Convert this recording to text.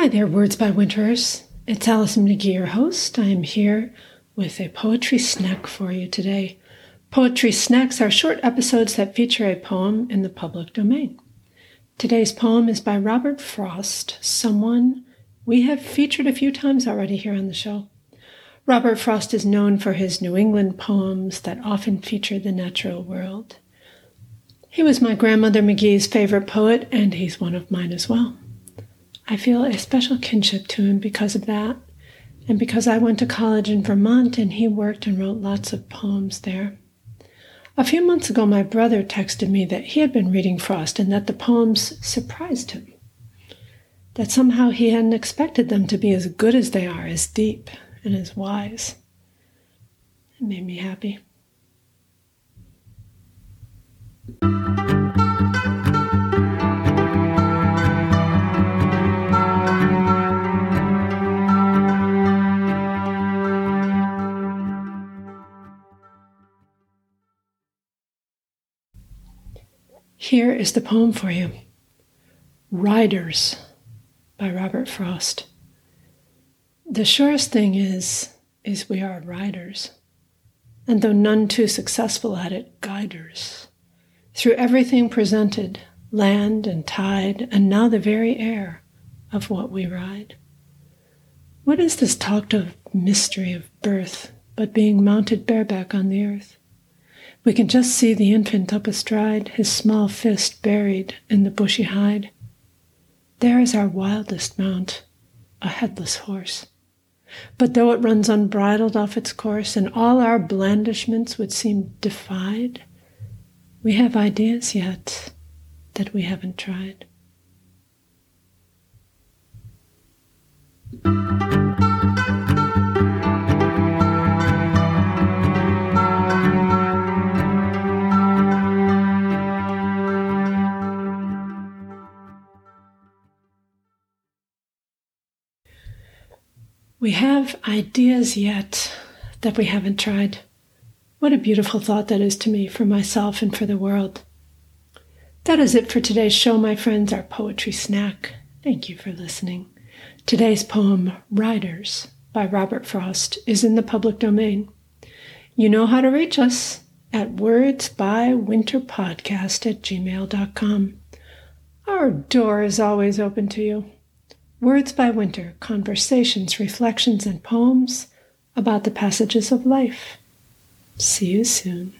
Hi there, Words by Winters. It's Allison McGee, your host. I am here with a poetry snack for you today. Poetry snacks are short episodes that feature a poem in the public domain. Today's poem is by Robert Frost, someone we have featured a few times already here on the show. Robert Frost is known for his New England poems that often feature the natural world. He was my grandmother McGee's favorite poet, and he's one of mine as well. I feel a special kinship to him because of that, and because I went to college in Vermont and he worked and wrote lots of poems there. A few months ago, my brother texted me that he had been reading Frost and that the poems surprised him. That somehow he hadn't expected them to be as good as they are, as deep and as wise. It made me happy. Here is the poem for you Riders by Robert Frost. The surest thing is, is we are riders, and though none too successful at it, guiders. Through everything presented, land and tide, and now the very air of what we ride. What is this talked of mystery of birth, but being mounted bareback on the earth? We can just see the infant up astride, his small fist buried in the bushy hide. There is our wildest mount, a headless horse. But though it runs unbridled off its course, and all our blandishments would seem defied, we have ideas yet that we haven't tried. We have ideas yet that we haven't tried. What a beautiful thought that is to me, for myself, and for the world. That is it for today's show, my friends, our poetry snack. Thank you for listening. Today's poem, Riders, by Robert Frost, is in the public domain. You know how to reach us at wordsbywinterpodcast at gmail.com. Our door is always open to you. Words by Winter Conversations, Reflections, and Poems about the Passages of Life. See you soon.